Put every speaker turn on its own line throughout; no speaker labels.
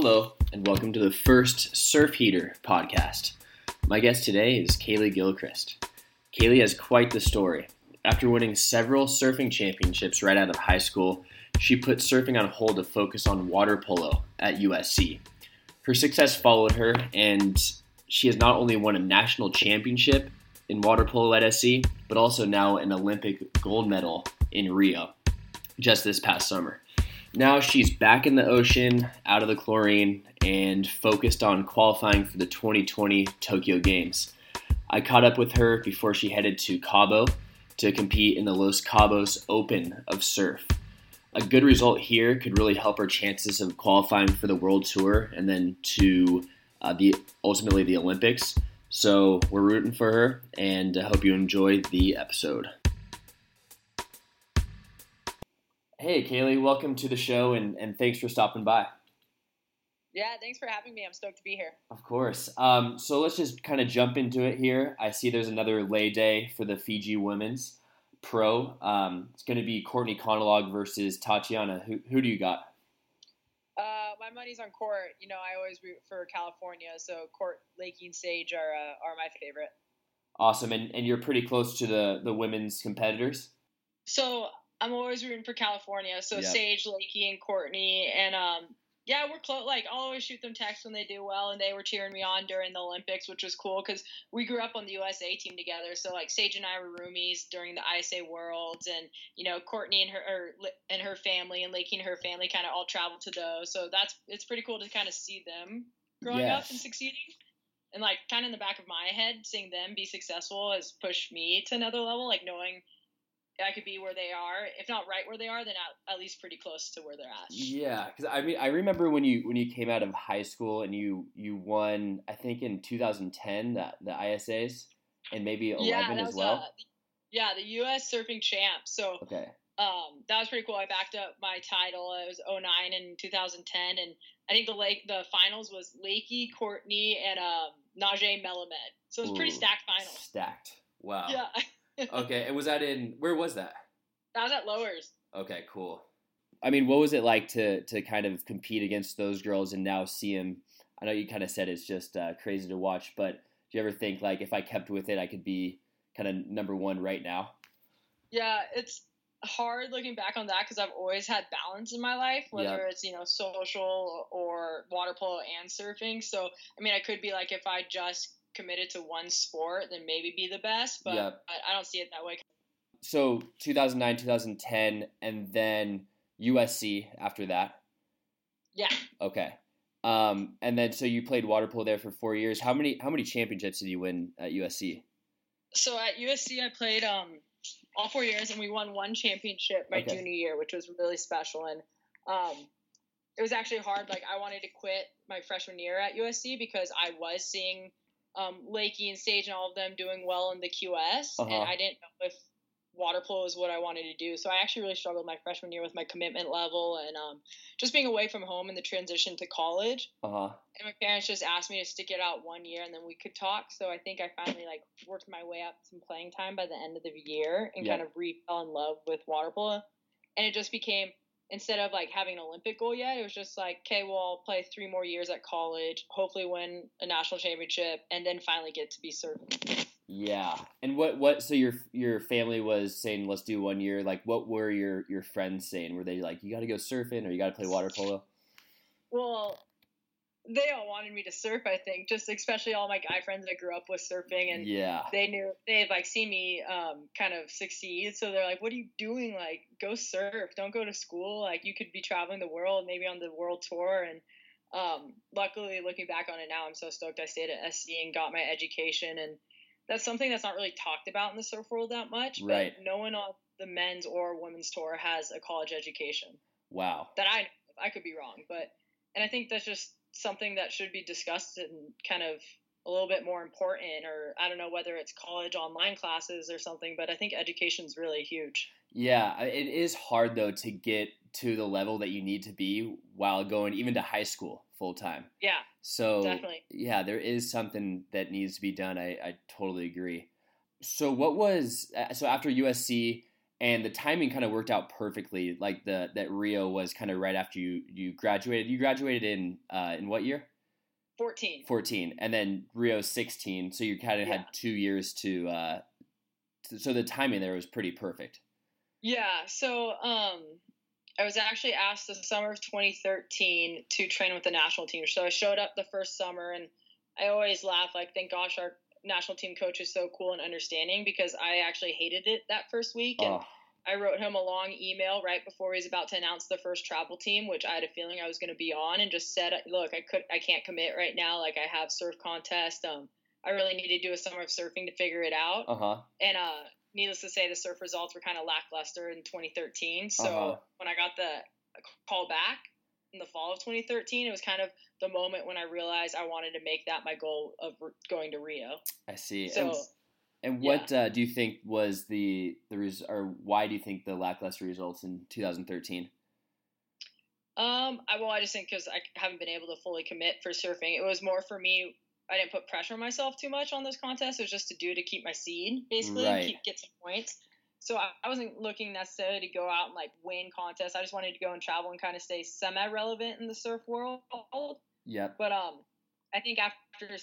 Hello, and welcome to the first Surf Heater podcast. My guest today is Kaleigh Gilchrist. Kaleigh has quite the story. After winning several surfing championships right out of high school, she put surfing on hold to focus on water polo at USC. Her success followed her, and she has not only won a national championship in water polo at SC, but also now an Olympic gold medal in Rio just this past summer. Now she's back in the ocean, out of the chlorine, and focused on qualifying for the 2020 Tokyo Games. I caught up with her before she headed to Cabo to compete in the Los Cabos Open of Surf. A good result here could really help her chances of qualifying for the World Tour and then to uh, the ultimately the Olympics. So we're rooting for her, and I hope you enjoy the episode. Hey, Kaleigh, welcome to the show, and, and thanks for stopping by.
Yeah, thanks for having me. I'm stoked to be here.
Of course. Um, so let's just kind of jump into it here. I see there's another lay day for the Fiji Women's Pro. Um, it's going to be Courtney Conlogue versus Tatiana. Who, who do you got?
Uh, my money's on Court. You know, I always root for California, so Court, Lakey, and Sage are uh, are my favorite.
Awesome, and and you're pretty close to the the women's competitors.
So I'm always rooting for California. So yep. Sage, Lakey, and Courtney, and um, yeah, we're close. Like I'll always shoot them texts when they do well, and they were cheering me on during the Olympics, which was cool because we grew up on the USA team together. So like Sage and I were roomies during the ISA Worlds, and you know Courtney and her or, and her family and Lakey and her family kind of all traveled to those. So that's it's pretty cool to kind of see them growing yes. up and succeeding. And like kind of in the back of my head, seeing them be successful has pushed me to another level. Like knowing I could be where they are, if not right where they are, then at, at least pretty close to where they're at.
Yeah, because I mean, I remember when you when you came out of high school and you you won, I think in 2010 the the ISAs and maybe 11
yeah,
as well.
A, yeah, the U.S. surfing champ. So
okay.
Um, that was pretty cool. I backed up my title. It was 09 and 2010, and I think the lake the finals was Lakey, Courtney, and um, Nage Melamed. So it was Ooh, pretty stacked finals.
Stacked. Wow.
Yeah.
okay, and was that in where was that?
That was at Lowers.
Okay, cool. I mean, what was it like to to kind of compete against those girls and now see them? I know you kind of said it's just uh, crazy to watch, but do you ever think like if I kept with it, I could be kind of number one right now?
Yeah, it's hard looking back on that because I've always had balance in my life, whether yep. it's you know social or water polo and surfing. So I mean, I could be like if I just committed to one sport, then maybe be the best. But. I, I don't see it that way.
So 2009, 2010, and then USC after that.
Yeah.
Okay. Um, and then so you played water polo there for four years. How many how many championships did you win at USC?
So at USC, I played um, all four years, and we won one championship my okay. junior year, which was really special. And um, it was actually hard. Like I wanted to quit my freshman year at USC because I was seeing um, Lakey and Sage and all of them doing well in the QS, uh-huh. and I didn't know if water polo is what I wanted to do. So I actually really struggled my freshman year with my commitment level and um, just being away from home in the transition to college.
Uh-huh.
And my parents just asked me to stick it out one year and then we could talk. So I think I finally like worked my way up some playing time by the end of the year and kind of re fell in love with water polo. And it just became instead of like having an Olympic goal yet, it was just like, okay, well, I'll play three more years at college, hopefully win a national championship, and then finally get to be certain.
Yeah, and what what? So your your family was saying, let's do one year. Like, what were your your friends saying? Were they like, you got to go surfing or you got to play water polo?
Well, they all wanted me to surf. I think just especially all my guy friends that grew up with surfing, and
yeah,
they knew they had like seen me um, kind of succeed. So they're like, "What are you doing? Like, go surf. Don't go to school. Like, you could be traveling the world, maybe on the world tour." And um, luckily, looking back on it now, I'm so stoked I stayed at SC and got my education. And that's something that's not really talked about in the surf world that much.
Right.
But no one on the men's or women's tour has a college education.
Wow.
That I I could be wrong, but and I think that's just something that should be discussed and kind of a little bit more important or i don't know whether it's college online classes or something but i think education is really huge.
Yeah it is hard though to get to the level that you need to be while going even to high school full time
yeah
so
definitely.
yeah there is something that needs to be done. I, I totally agree. So what was uh, so after usc and the timing kind of worked out perfectly. Like the that Rio was kind of right after you you graduated. You graduated in uh, in what year?
14.
14, and then Rio 16. So you kind of yeah. had two years to, uh, to, So the timing there was pretty perfect.
Yeah. So um, I was actually asked the summer of 2013 to train with the national team. So I showed up the first summer, and I always laugh like, thank gosh our national team coach is so cool and understanding because I actually hated it that first week. And oh. I wrote him a long email right before he was about to announce the first travel team, which I had a feeling I was going to be on, and just said, "Look, I could, I can't commit right now. Like I have surf contest. Um, I really need to do a summer of surfing to figure it out."
Uh huh.
And uh, needless to say, the surf results were kind of lackluster in 2013. So uh-huh. when I got the call back in the fall of 2013, it was kind of the moment when I realized I wanted to make that my goal of going to Rio.
I see. So. And- and what yeah. uh, do you think was the the res- or why do you think the lackluster results in 2013?
Um, I well, I just think because I haven't been able to fully commit for surfing. It was more for me. I didn't put pressure on myself too much on those contests. It was just to do to keep my seed, basically, right. keep, get some points. So I, I, wasn't looking necessarily to go out and like win contests. I just wanted to go and travel and kind of stay semi-relevant in the surf world.
Yeah.
But um, I think after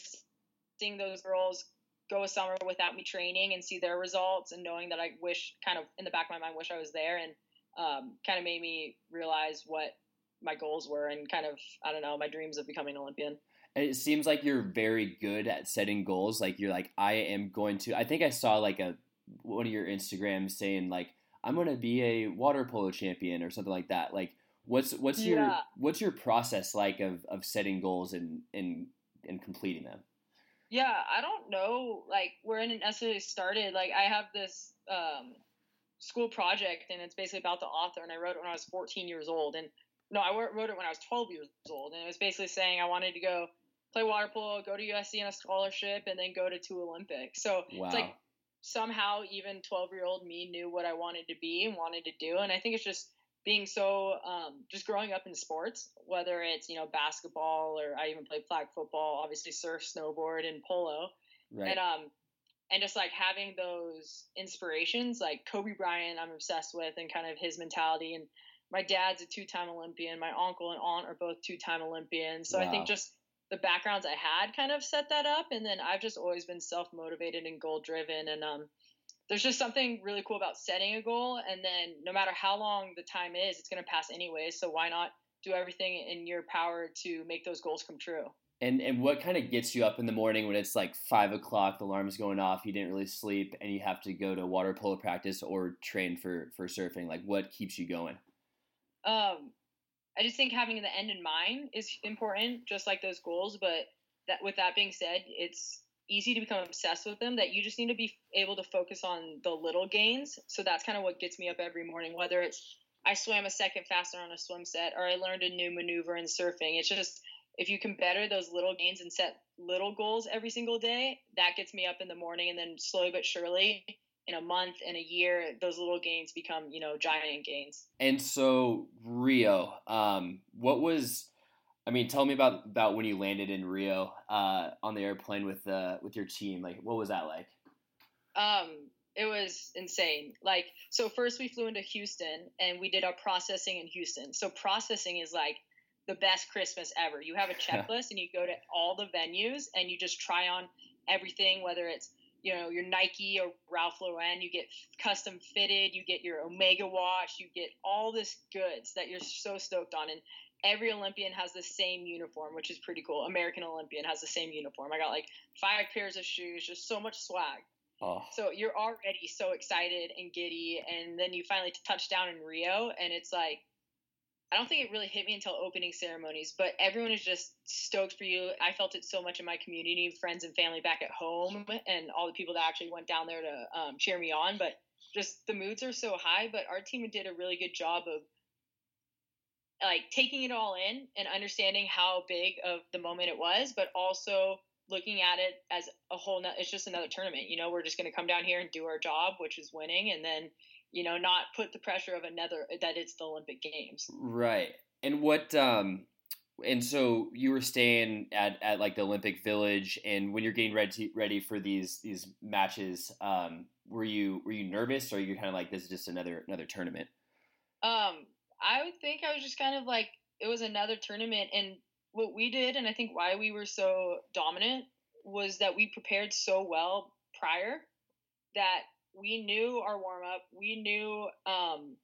seeing those girls go a summer without me training and see their results and knowing that I wish kind of in the back of my mind wish I was there and um, kind of made me realize what my goals were and kind of I don't know my dreams of becoming an Olympian.
It seems like you're very good at setting goals. Like you're like I am going to. I think I saw like a one of your Instagrams saying like I'm going to be a water polo champion or something like that. Like what's what's yeah. your what's your process like of of setting goals and and and completing them?
Yeah, I don't know like where it necessarily started. Like I have this um, school project and it's basically about the author and I wrote it when I was 14 years old and no, I wrote it when I was 12 years old and it was basically saying I wanted to go play water polo, go to USC on a scholarship, and then go to two Olympics. So wow. it's like somehow even 12 year old me knew what I wanted to be and wanted to do, and I think it's just being so um, just growing up in sports, whether it's you know basketball or I even played flag football, obviously surf, snowboard, and polo, right. and um, and just like having those inspirations, like Kobe Bryant, I'm obsessed with, and kind of his mentality. And my dad's a two-time Olympian. My uncle and aunt are both two-time Olympians. So wow. I think just the backgrounds I had kind of set that up, and then I've just always been self-motivated and goal-driven, and um, there's just something really cool about setting a goal and then no matter how long the time is it's going to pass anyways so why not do everything in your power to make those goals come true?
And and what kind of gets you up in the morning when it's like five o'clock the alarm's going off you didn't really sleep and you have to go to water polo practice or train for for surfing like what keeps you going?
Um i just think having the end in mind is important just like those goals but that with that being said it's easy to become obsessed with them that you just need to be able to focus on the little gains. So that's kind of what gets me up every morning, whether it's I swam a second faster on a swim set or I learned a new maneuver in surfing. It's just if you can better those little gains and set little goals every single day, that gets me up in the morning and then slowly but surely in a month and a year those little gains become, you know, giant gains.
And so Rio, um, what was I mean, tell me about about when you landed in Rio uh, on the airplane with uh, with your team. Like, what was that like?
Um, it was insane. Like, so first we flew into Houston and we did our processing in Houston. So processing is like the best Christmas ever. You have a checklist and you go to all the venues and you just try on everything, whether it's you know your Nike or Ralph Lauren. You get custom fitted. You get your Omega watch. You get all this goods that you're so stoked on. And every Olympian has the same uniform, which is pretty cool. American Olympian has the same uniform. I got like five pairs of shoes, just so much swag. Oh. So you're already so excited and giddy, and then you finally touch down in Rio, and it's like, I don't think it really hit me until opening ceremonies, but everyone is just stoked for you. I felt it so much in my community, friends and family back at home, and all the people that actually went down there to um, cheer me on. But just the moods are so high. But our team did a really good job of like taking it all in and understanding how big of the moment it was, but also looking at it as a whole. It's just another tournament. You know, we're just going to come down here and do our job, which is winning, and then you know not put the pressure of another that it's the Olympic Games.
Right. And what um and so you were staying at, at like the Olympic Village, and when you're getting ready ready for these these matches, um, were you were you nervous, or you kind of like this is just another another tournament?
Um, I would think I was just kind of like it was another tournament, and what we did, and I think why we were so dominant was that we prepared so well prior that we knew our warm up, we knew um,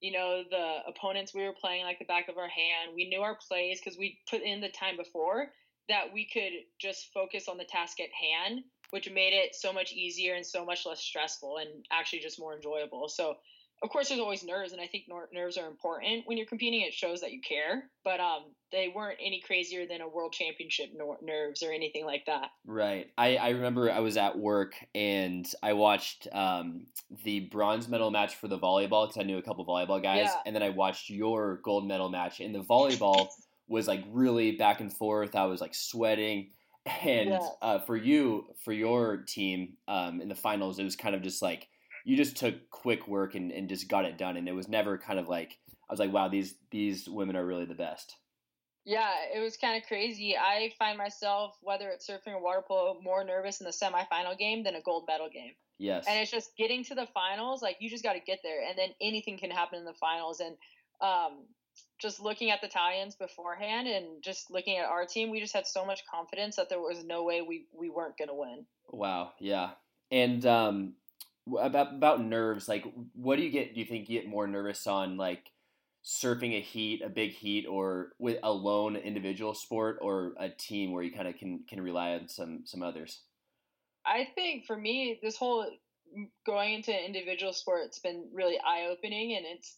you know, the opponents we were playing like the back of our hand. We knew our plays because we put in the time before that we could just focus on the task at hand, which made it so much easier and so much less stressful and actually just more enjoyable. So of course there's always nerves and i think nerves are important when you're competing it shows that you care but um they weren't any crazier than a world championship nerves or anything like that
right i i remember i was at work and i watched um the bronze medal match for the volleyball because i knew a couple volleyball guys yeah. and then i watched your gold medal match and the volleyball was like really back and forth i was like sweating and yeah. uh, for you for your team um in the finals it was kind of just like you just took quick work and, and just got it done and it was never kind of like I was like, wow, these these women are really the best.
Yeah, it was kind of crazy. I find myself, whether it's surfing or water polo, more nervous in the semifinal game than a gold medal game.
Yes.
And it's just getting to the finals, like you just got to get there, and then anything can happen in the finals. And um, just looking at the Italians beforehand, and just looking at our team, we just had so much confidence that there was no way we we weren't going to win.
Wow. Yeah. And um, about about nerves like what do you get do you think you get more nervous on like surfing a heat a big heat or with a lone individual sport or a team where you kind of can can rely on some some others
i think for me this whole going into individual sport it's been really eye-opening and it's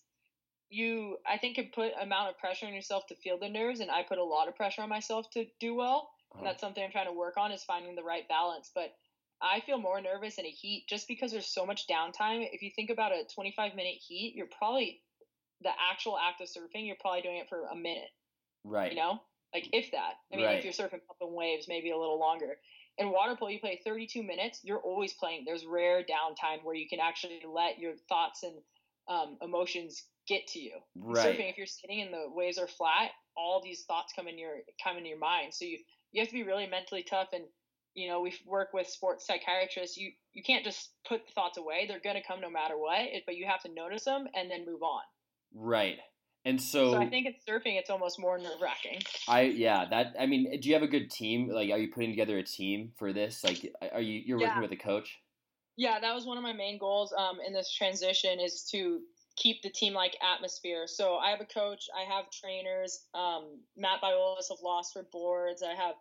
you i think can put amount of pressure on yourself to feel the nerves and i put a lot of pressure on myself to do well and uh-huh. that's something i'm trying to work on is finding the right balance but I feel more nervous in a heat just because there's so much downtime. If you think about a 25 minute heat, you're probably the actual act of surfing, you're probably doing it for a minute.
Right.
You know, like if that. I mean, right. if you're surfing pumping waves, maybe a little longer. In water polo, you play 32 minutes. You're always playing. There's rare downtime where you can actually let your thoughts and um, emotions get to you.
Right.
Surfing, if you're sitting and the waves are flat, all these thoughts come in your come in your mind. So you you have to be really mentally tough and you know, we work with sports psychiatrists. You you can't just put the thoughts away; they're going to come no matter what. But you have to notice them and then move on.
Right. And so,
so I think it's surfing. It's almost more nerve wracking.
I yeah that I mean, do you have a good team? Like, are you putting together a team for this? Like, are you you're working yeah. with a coach?
Yeah, that was one of my main goals um, in this transition is to keep the team like atmosphere. So I have a coach, I have trainers. Um, Matt Biolos of Lost Surfboards. I have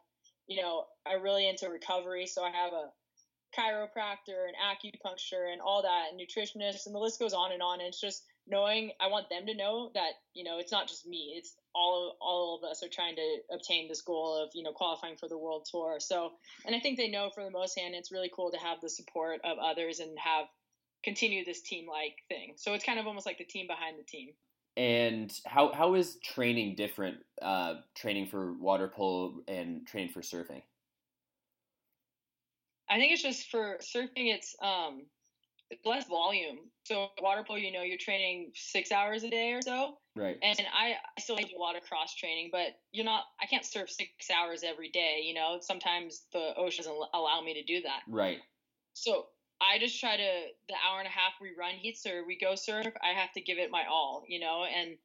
you know, I'm really into recovery, so I have a chiropractor and acupuncture and all that, and nutritionist, and the list goes on and on. And it's just knowing I want them to know that you know it's not just me; it's all all of us are trying to obtain this goal of you know qualifying for the world tour. So, and I think they know for the most hand, it's really cool to have the support of others and have continue this team like thing. So it's kind of almost like the team behind the team.
And how how is training different? Uh, training for water polo and training for surfing.
I think it's just for surfing. It's um, less volume. So water polo, you know, you're training six hours a day or so.
Right.
And I, I still do a lot of cross training, but you're not. I can't surf six hours every day. You know, sometimes the ocean doesn't allow me to do that.
Right.
So I just try to the hour and a half we run heats or we go surf, I have to give it my all, you know, and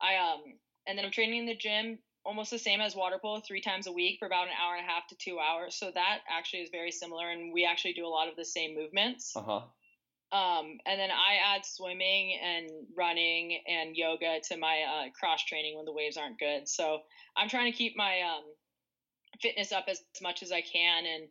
I um and then I'm training in the gym almost the same as water polo three times a week for about an hour and a half to two hours. So that actually is very similar and we actually do a lot of the same movements.
Uh-huh.
Um, and then I add swimming and running and yoga to my uh, cross training when the waves aren't good. So I'm trying to keep my um, fitness up as, as much as I can and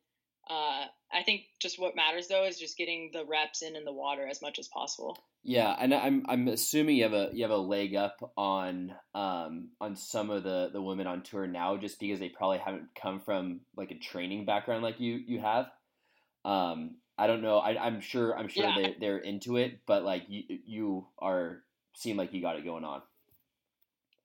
uh, I think just what matters though is just getting the reps in in the water as much as possible.
Yeah, and I'm I'm assuming you have a you have a leg up on um on some of the the women on tour now just because they probably haven't come from like a training background like you you have. Um, I don't know. I, I'm sure I'm sure yeah. they they're into it, but like you you are seem like you got it going on.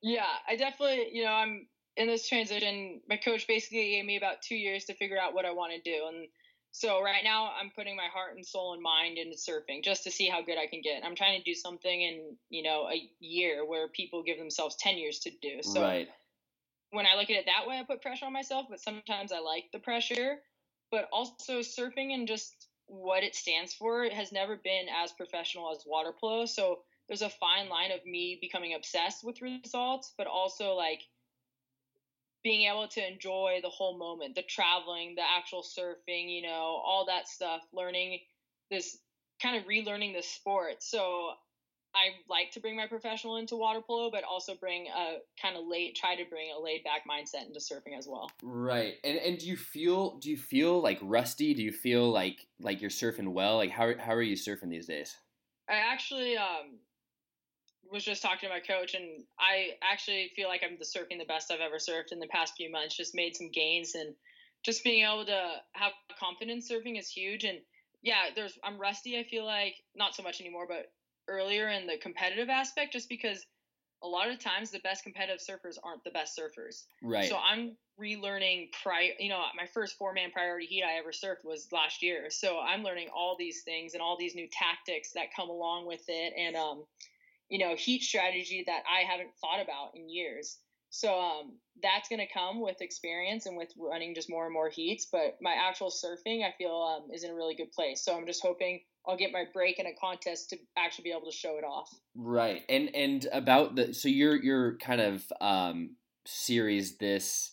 Yeah, I definitely you know I'm in this transition, my coach basically gave me about two years to figure out what I want to do. And so right now I'm putting my heart and soul and mind into surfing just to see how good I can get. I'm trying to do something in, you know, a year where people give themselves 10 years to do. So
right.
when I look at it that way, I put pressure on myself, but sometimes I like the pressure. But also surfing and just what it stands for it has never been as professional as water polo. So there's a fine line of me becoming obsessed with results, but also like being able to enjoy the whole moment, the traveling, the actual surfing, you know, all that stuff, learning this kind of relearning the sport. So I like to bring my professional into water polo, but also bring a kind of late, try to bring a laid back mindset into surfing as well.
Right. And and do you feel do you feel like rusty? Do you feel like like you're surfing well? Like how how are you surfing these days?
I actually um was just talking to my coach and I actually feel like I'm the surfing the best I've ever surfed in the past few months. Just made some gains and just being able to have confidence surfing is huge and yeah, there's I'm rusty. I feel like not so much anymore, but earlier in the competitive aspect, just because a lot of times the best competitive surfers aren't the best surfers.
Right.
So I'm relearning prior. You know, my first four man priority heat I ever surfed was last year. So I'm learning all these things and all these new tactics that come along with it, and um, you know, heat strategy that I haven't thought about in years. So um, that's going to come with experience and with running just more and more heats. But my actual surfing, I feel, um, is in a really good place. So I'm just hoping I'll get my break in a contest to actually be able to show it off.
Right. And and about the so your your kind of um, series this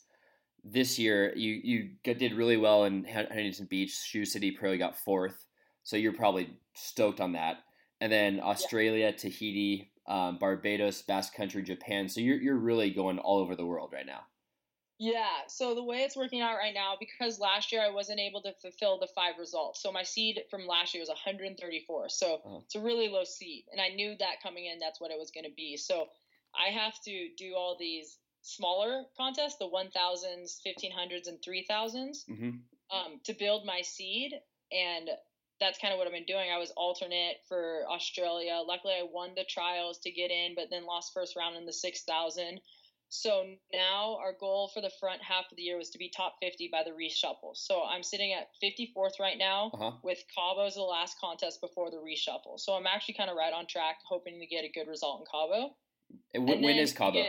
this year you you did really well in Huntington Beach, Shoe City Pro. You got fourth, so you're probably stoked on that. And then Australia, yeah. Tahiti, um, Barbados, Basque Country, Japan. So you're you're really going all over the world right now.
Yeah. So the way it's working out right now, because last year I wasn't able to fulfill the five results. So my seed from last year was 134. So uh-huh. it's a really low seed, and I knew that coming in, that's what it was going to be. So I have to do all these smaller contests, the 1000s, 1500s, and 3000s, mm-hmm. um, to build my seed. And that's kind of what I've been doing. I was alternate for Australia. Luckily, I won the trials to get in, but then lost first round in the 6,000. So now our goal for the front half of the year was to be top 50 by the reshuffle. So I'm sitting at 54th right now uh-huh. with Cabo as the last contest before the reshuffle. So I'm actually kind of right on track, hoping to get a good result in Cabo.
And and when is Cabo?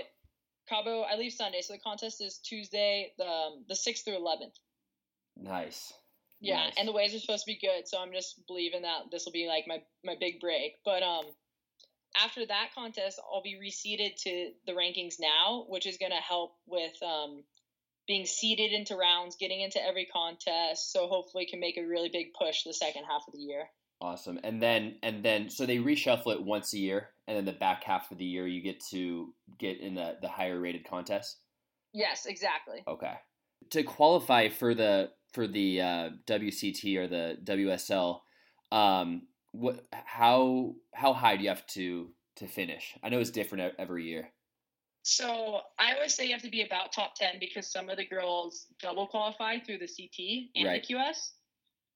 Cabo, I leave Sunday, so the contest is Tuesday, the um, the 6th through 11th.
Nice.
Yeah, nice. and the waves are supposed to be good, so I'm just believing that this will be like my my big break. But um, after that contest, I'll be reseeded to the rankings now, which is going to help with um, being seeded into rounds, getting into every contest. So hopefully, can make a really big push the second half of the year.
Awesome, and then and then so they reshuffle it once a year, and then the back half of the year you get to get in the the higher rated contest.
Yes, exactly.
Okay. To qualify for the for the uh, WCT or the WSL, um, what how how high do you have to to finish? I know it's different every year.
So I always say you have to be about top ten because some of the girls double qualify through the CT and right. the QS,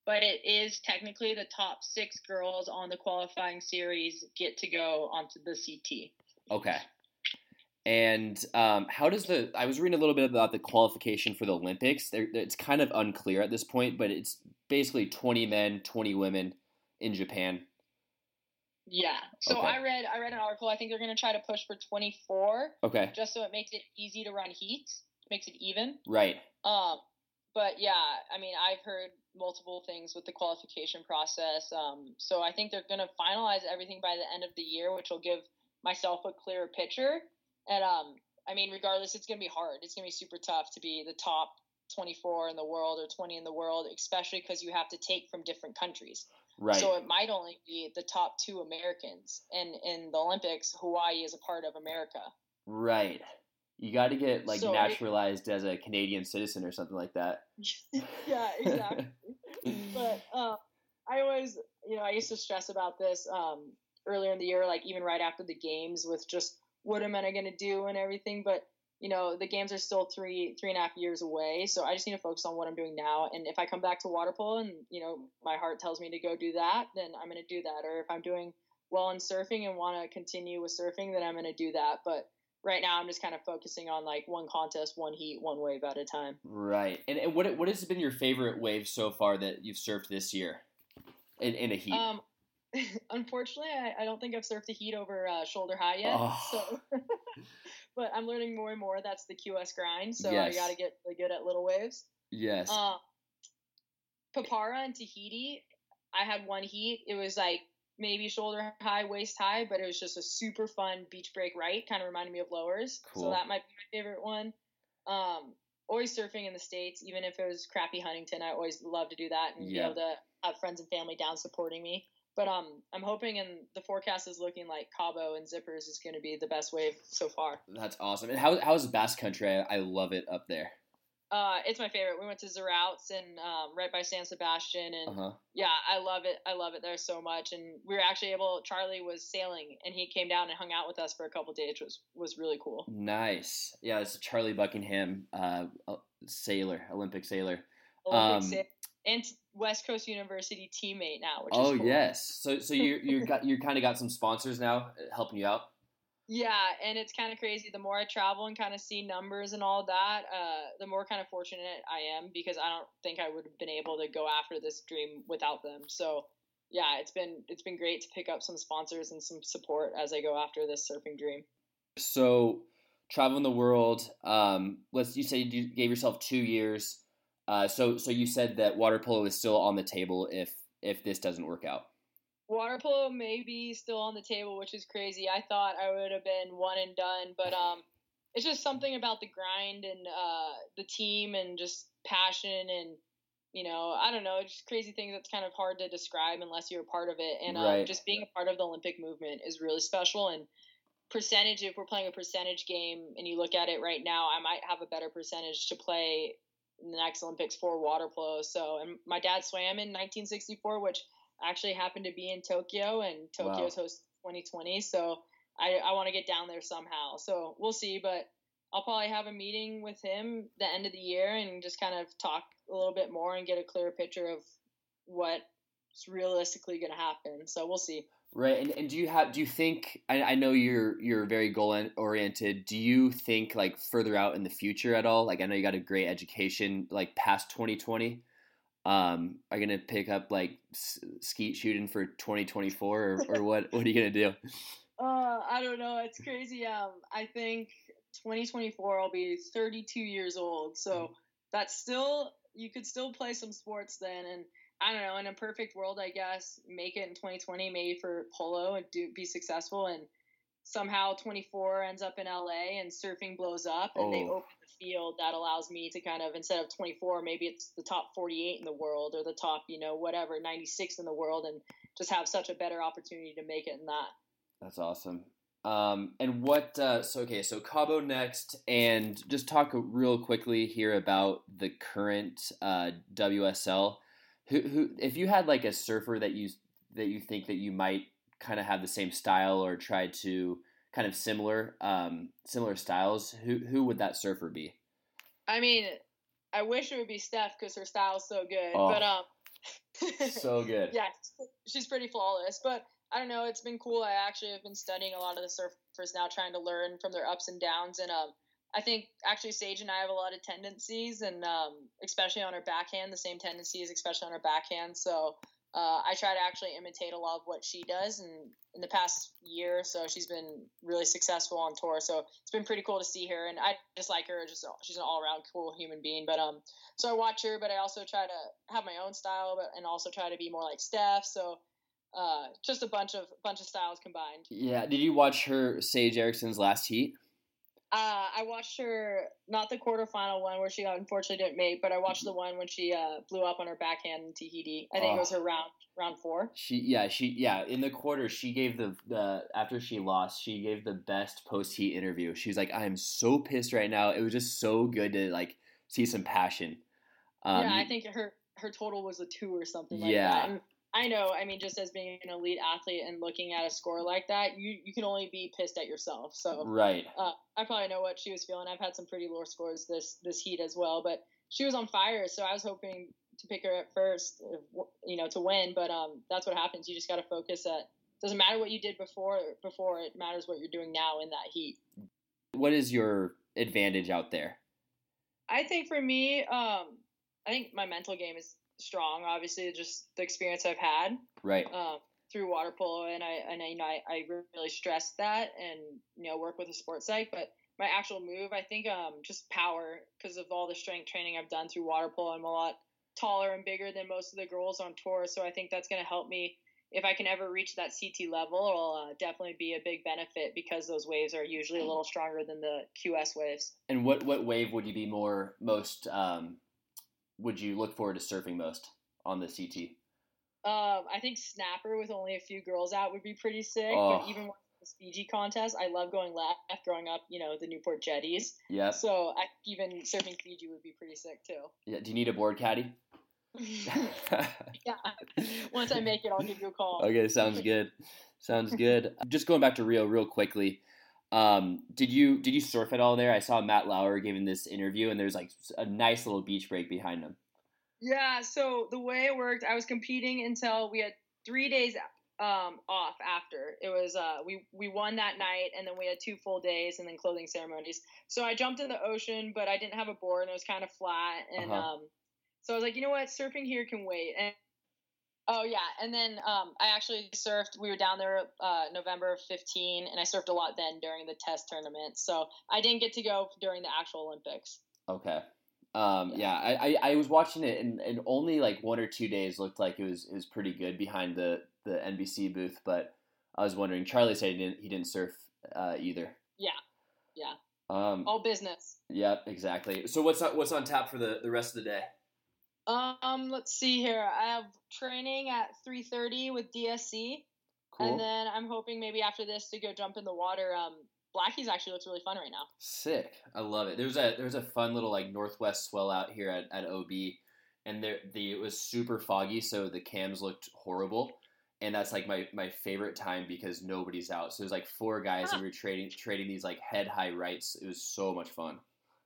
but it is technically the top six girls on the qualifying series get to go onto the CT.
Okay. And um, how does the? I was reading a little bit about the qualification for the Olympics. They're, it's kind of unclear at this point, but it's basically twenty men, twenty women in Japan.
Yeah. So okay. I read I read an article. I think they're going to try to push for twenty four.
Okay.
Just so it makes it easy to run heats, makes it even.
Right.
Um, but yeah, I mean, I've heard multiple things with the qualification process. Um, so I think they're going to finalize everything by the end of the year, which will give myself a clearer picture. And um, I mean, regardless, it's gonna be hard. It's gonna be super tough to be the top 24 in the world or 20 in the world, especially because you have to take from different countries.
Right.
So it might only be the top two Americans, and in the Olympics, Hawaii is a part of America.
Right. You got to get like so naturalized it, as a Canadian citizen or something like that.
yeah, exactly. but uh, I always, you know, I used to stress about this um, earlier in the year, like even right after the games, with just what am I going to do and everything. But you know, the games are still three three and a half years away, so I just need to focus on what I'm doing now. And if I come back to water polo and you know my heart tells me to go do that, then I'm going to do that. Or if I'm doing well in surfing and want to continue with surfing, then I'm going to do that. But right now I'm just kind of focusing on like one contest, one heat, one wave at a time.
Right. And, and what what has been your favorite wave so far that you've surfed this year in, in a heat?
Um, Unfortunately, I, I, don't think I've surfed a heat over uh, shoulder high yet. Oh. So, but I'm learning more and more. That's the QS grind, so yes. I got to get really good at little waves.
Yes. Uh,
Papara and Tahiti, I had one heat. It was like maybe shoulder high, waist high, but it was just a super fun beach break right. Kind of reminded me of lowers. Cool. So that might be my favorite one. Um, always surfing in the States, even if it was crappy Huntington, I always love to do that and yep. be able to have friends and family down supporting me. But um, I'm hoping, and the forecast is looking like Cabo and Zippers is going to be the best wave so far.
That's awesome. And how how's Basque Country? I, I love it up there.
Uh, it's my favorite. We went to Zarautz and um, right by San Sebastian, and uh-huh. yeah, I love it. I love it there so much. And we were actually able. Charlie was sailing, and he came down and hung out with us for a couple days, which was was really cool.
Nice. Yeah, it's Charlie Buckingham, uh, sailor, Olympic sailor.
Olympic um, sailor. And West Coast University teammate now.
Which is oh
cool.
yes, so so you you got you kind of got some sponsors now uh, helping you out.
Yeah, and it's kind of crazy. The more I travel and kind of see numbers and all that, uh, the more kind of fortunate I am because I don't think I would have been able to go after this dream without them. So, yeah, it's been it's been great to pick up some sponsors and some support as I go after this surfing dream.
So, traveling the world. Um, let's you say you gave yourself two years. Uh, so so you said that water polo is still on the table if if this doesn't work out
water polo may be still on the table, which is crazy. I thought I would have been one and done, but um, it's just something about the grind and uh, the team and just passion and you know I don't know, just crazy things that's kind of hard to describe unless you're a part of it. And um, right. just being a part of the Olympic movement is really special. And percentage, if we're playing a percentage game and you look at it right now, I might have a better percentage to play in the next Olympics for water polo. So, and my dad swam in 1964, which actually happened to be in Tokyo, and Tokyo's wow. host 2020. So I, I want to get down there somehow. So we'll see, but I'll probably have a meeting with him the end of the year and just kind of talk a little bit more and get a clearer picture of what's realistically going to happen. So we'll see.
Right, and, and do you have? Do you think? I, I know you're you're very goal oriented. Do you think like further out in the future at all? Like I know you got a great education, like past 2020 um, are you gonna pick up like skeet shooting for 2024 or, or what what are you gonna do
uh i don't know it's crazy um i think 2024 i'll be 32 years old so mm. that's still you could still play some sports then and i don't know in a perfect world i guess make it in 2020 maybe for polo and do be successful and somehow 24 ends up in LA and surfing blows up and oh. they open the field that allows me to kind of instead of 24 maybe it's the top 48 in the world or the top you know whatever 96 in the world and just have such a better opportunity to make it in that.
That's awesome. Um, and what uh, so okay so Cabo next and just talk real quickly here about the current uh, WSL who, who if you had like a surfer that you that you think that you might kind of have the same style or try to kind of similar um, similar styles, who who would that surfer be?
I mean, I wish it would be Steph because her style's so good. Oh, but um,
so good.
Yeah, she's pretty flawless. But I don't know. It's been cool. I actually have been studying a lot of the surfers now, trying to learn from their ups and downs. And um, I think actually Sage and I have a lot of tendencies, and um, especially on her backhand, the same tendencies, especially on her backhand. So uh, I try to actually imitate a lot of what she does, and in the past year so, she's been really successful on tour. So it's been pretty cool to see her, and I just like her. Just she's an all around cool human being. But um, so I watch her, but I also try to have my own style, but and also try to be more like Steph. So uh, just a bunch of bunch of styles combined.
Yeah. Did you watch her Sage Erickson's last heat?
Uh, I watched her not the quarterfinal one where she unfortunately didn't make, but I watched the one when she uh, blew up on her backhand in Tahiti. I think oh. it was her round round four.
She yeah she yeah in the quarter she gave the the after she lost she gave the best post heat interview. She was like I am so pissed right now. It was just so good to like see some passion.
Um, yeah, I think her her total was a two or something. Like yeah. That. I know. I mean, just as being an elite athlete and looking at a score like that, you you can only be pissed at yourself. So
right.
Uh, I probably know what she was feeling. I've had some pretty low scores this this heat as well, but she was on fire. So I was hoping to pick her at first, you know, to win. But um, that's what happens. You just got to focus at. Doesn't matter what you did before. Before it matters what you're doing now in that heat.
What is your advantage out there?
I think for me, um, I think my mental game is strong. Obviously, just the experience I've had
right
uh, through water polo, and I and I, you know I, I really stress that and you know work with a sports psych. But my actual move. I think um just power because of all the strength training I've done through water polo. I'm a lot taller and bigger than most of the girls on tour, so I think that's going to help me if I can ever reach that CT level. It'll uh, definitely be a big benefit because those waves are usually a little stronger than the QS waves.
And what what wave would you be more most um, would you look forward to surfing most on the CT?
Um, I think snapper with only a few girls out would be pretty sick. Oh. But even the Fiji contest, I love going left. Growing up, you know, the Newport Jetties.
Yeah.
So I, even surfing Fiji would be pretty sick too.
Yeah. Do you need a board caddy?
yeah. Once I make it, I'll give you a call.
Okay, sounds good. Sounds good. Just going back to Rio real quickly. Um, did you did you surf at all there? I saw Matt Lauer giving this interview, and there's like a nice little beach break behind him.
Yeah. So the way it worked, I was competing until we had three days um, off after. It was uh, we we won that night, and then we had two full days, and then clothing ceremonies. So I jumped in the ocean, but I didn't have a board, and it was kind of flat, and uh-huh. um, so I was like, you know what, surfing here can wait. And oh yeah, and then um, I actually surfed. We were down there uh, November 15, and I surfed a lot then during the test tournament. So I didn't get to go during the actual Olympics.
Okay. Um, yeah, I, I, I, was watching it, and, and only like one or two days looked like it was it was pretty good behind the, the NBC booth. But I was wondering, Charlie said he didn't he didn't surf uh, either.
Yeah, yeah. Um, All business.
Yep, yeah, exactly. So what's on, what's on tap for the, the rest of the day?
Um, let's see here. I have training at three thirty with DSC, cool. and then I'm hoping maybe after this to go jump in the water. Um, Blackies actually looks really fun right now.
Sick. I love it. There's a there's a fun little like northwest swell out here at, at OB, and there the it was super foggy, so the cams looked horrible. And that's like my, my favorite time because nobody's out. So there's like four guys ah. and we are trading trading these like head high rights. It was so much fun.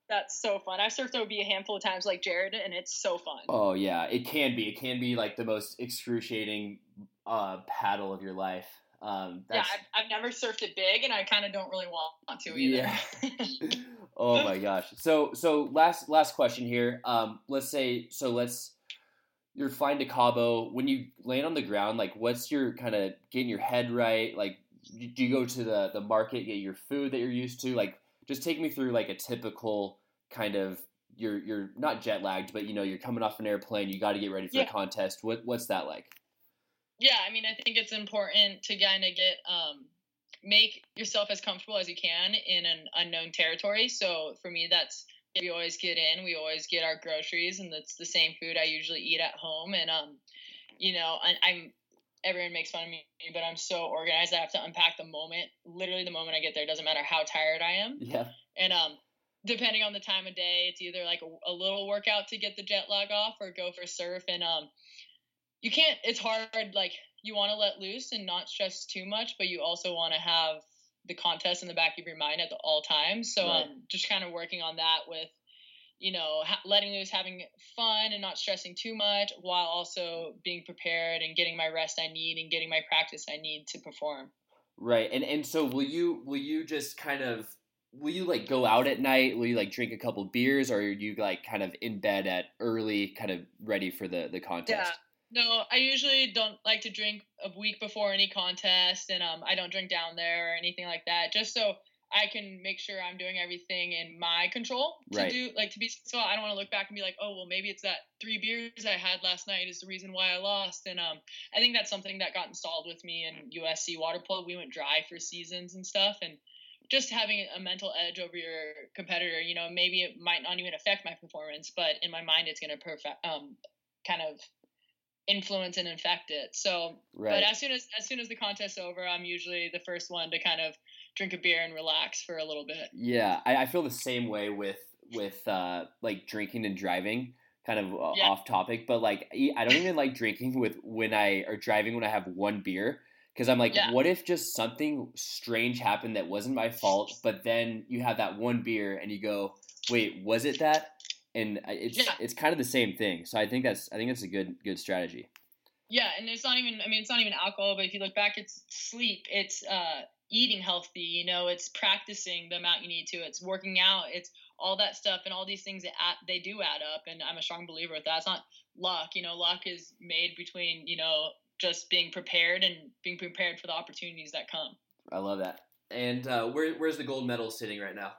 That's so fun. I've surfed OB a handful of times like Jared, and it's so fun.
Oh yeah, it can be. It can be like the most excruciating uh, paddle of your life. Um,
yeah, I've, I've, never surfed it big, and I kind of don't really want to either.
Yeah. oh my gosh. So so last last question here. Um, let's say so let's you're flying to Cabo. When you land on the ground, like what's your kind of getting your head right? Like do you go to the the market get your food that you're used to? Like just take me through like a typical kind of you're you're not jet lagged, but you know you're coming off an airplane. You got to get ready for yeah. a contest. What what's that like?
yeah, I mean, I think it's important to kind of get um, make yourself as comfortable as you can in an unknown territory. So for me, that's we always get in, we always get our groceries, and that's the same food I usually eat at home. And um, you know, I, I'm everyone makes fun of me, but I'm so organized. I have to unpack the moment, literally the moment I get there. Doesn't matter how tired I am.
Yeah.
And um, depending on the time of day, it's either like a, a little workout to get the jet lag off, or go for surf. And um, you can't it's hard like you want to let loose and not stress too much but you also want to have the contest in the back of your mind at the, all times so right. um just kind of working on that with you know ha- letting loose having fun and not stressing too much while also being prepared and getting my rest i need and getting my practice i need to perform.
Right and and so will you will you just kind of will you like go out at night? Will you like drink a couple beers or are you like kind of in bed at early kind of ready for the the contest?
Yeah no, I usually don't like to drink a week before any contest, and um, I don't drink down there or anything like that, just so I can make sure I'm doing everything in my control to right. do like to be so I don't want to look back and be like, oh well, maybe it's that three beers I had last night is the reason why I lost, and um, I think that's something that got installed with me in USC water polo. We went dry for seasons and stuff, and just having a mental edge over your competitor, you know, maybe it might not even affect my performance, but in my mind, it's going to perfect, um, kind of influence and infect it. So, right. but as soon as as soon as the contest's over, I'm usually the first one to kind of drink a beer and relax for a little bit.
Yeah, I, I feel the same way with with uh, like drinking and driving. Kind of uh, yeah. off topic, but like I don't even like drinking with when I or driving when I have one beer because I'm like, yeah. what if just something strange happened that wasn't my fault, but then you have that one beer and you go, wait, was it that? and it's yeah. it's kind of the same thing. So I think that's I think that's a good good strategy.
Yeah, and it's not even I mean it's not even alcohol, but if you look back, it's sleep, it's uh, eating healthy. You know, it's practicing the amount you need to. It's working out. It's all that stuff and all these things that add, they do add up. And I'm a strong believer with that. It's not luck. You know, luck is made between you know just being prepared and being prepared for the opportunities that come.
I love that. And uh, where, where's the gold medal sitting right now?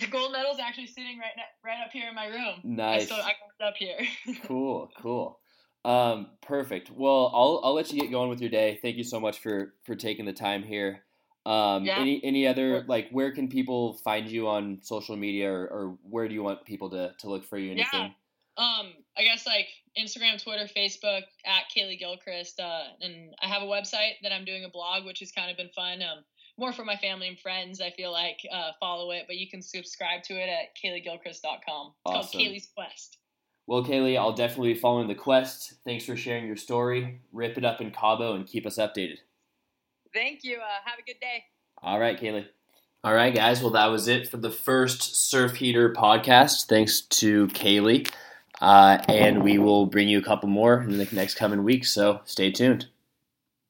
The gold medal is actually sitting right now, right up here in my room.
Nice.
So I got it up here.
cool, cool. Um, perfect. Well, I'll I'll let you get going with your day. Thank you so much for for taking the time here. Um, yeah. any any other like where can people find you on social media or, or where do you want people to, to look for you? Anything?
Yeah. Um, I guess like Instagram, Twitter, Facebook at Kaleigh Gilchrist. Uh, and I have a website that I'm doing a blog, which has kind of been fun. Um, more for my family and friends. I feel like uh, follow it, but you can subscribe to it at KaleighGilchrist.com. It's awesome. called Kaleigh's Quest.
Well, Kaleigh, I'll definitely be following the quest. Thanks for sharing your story. Rip it up in Cabo and keep us updated.
Thank you. Uh, have a good day.
All right, Kaleigh. All right, guys. Well, that was it for the first Surf Heater podcast. Thanks to Kaleigh. Uh, and we will bring you a couple more in the next coming weeks, so stay tuned.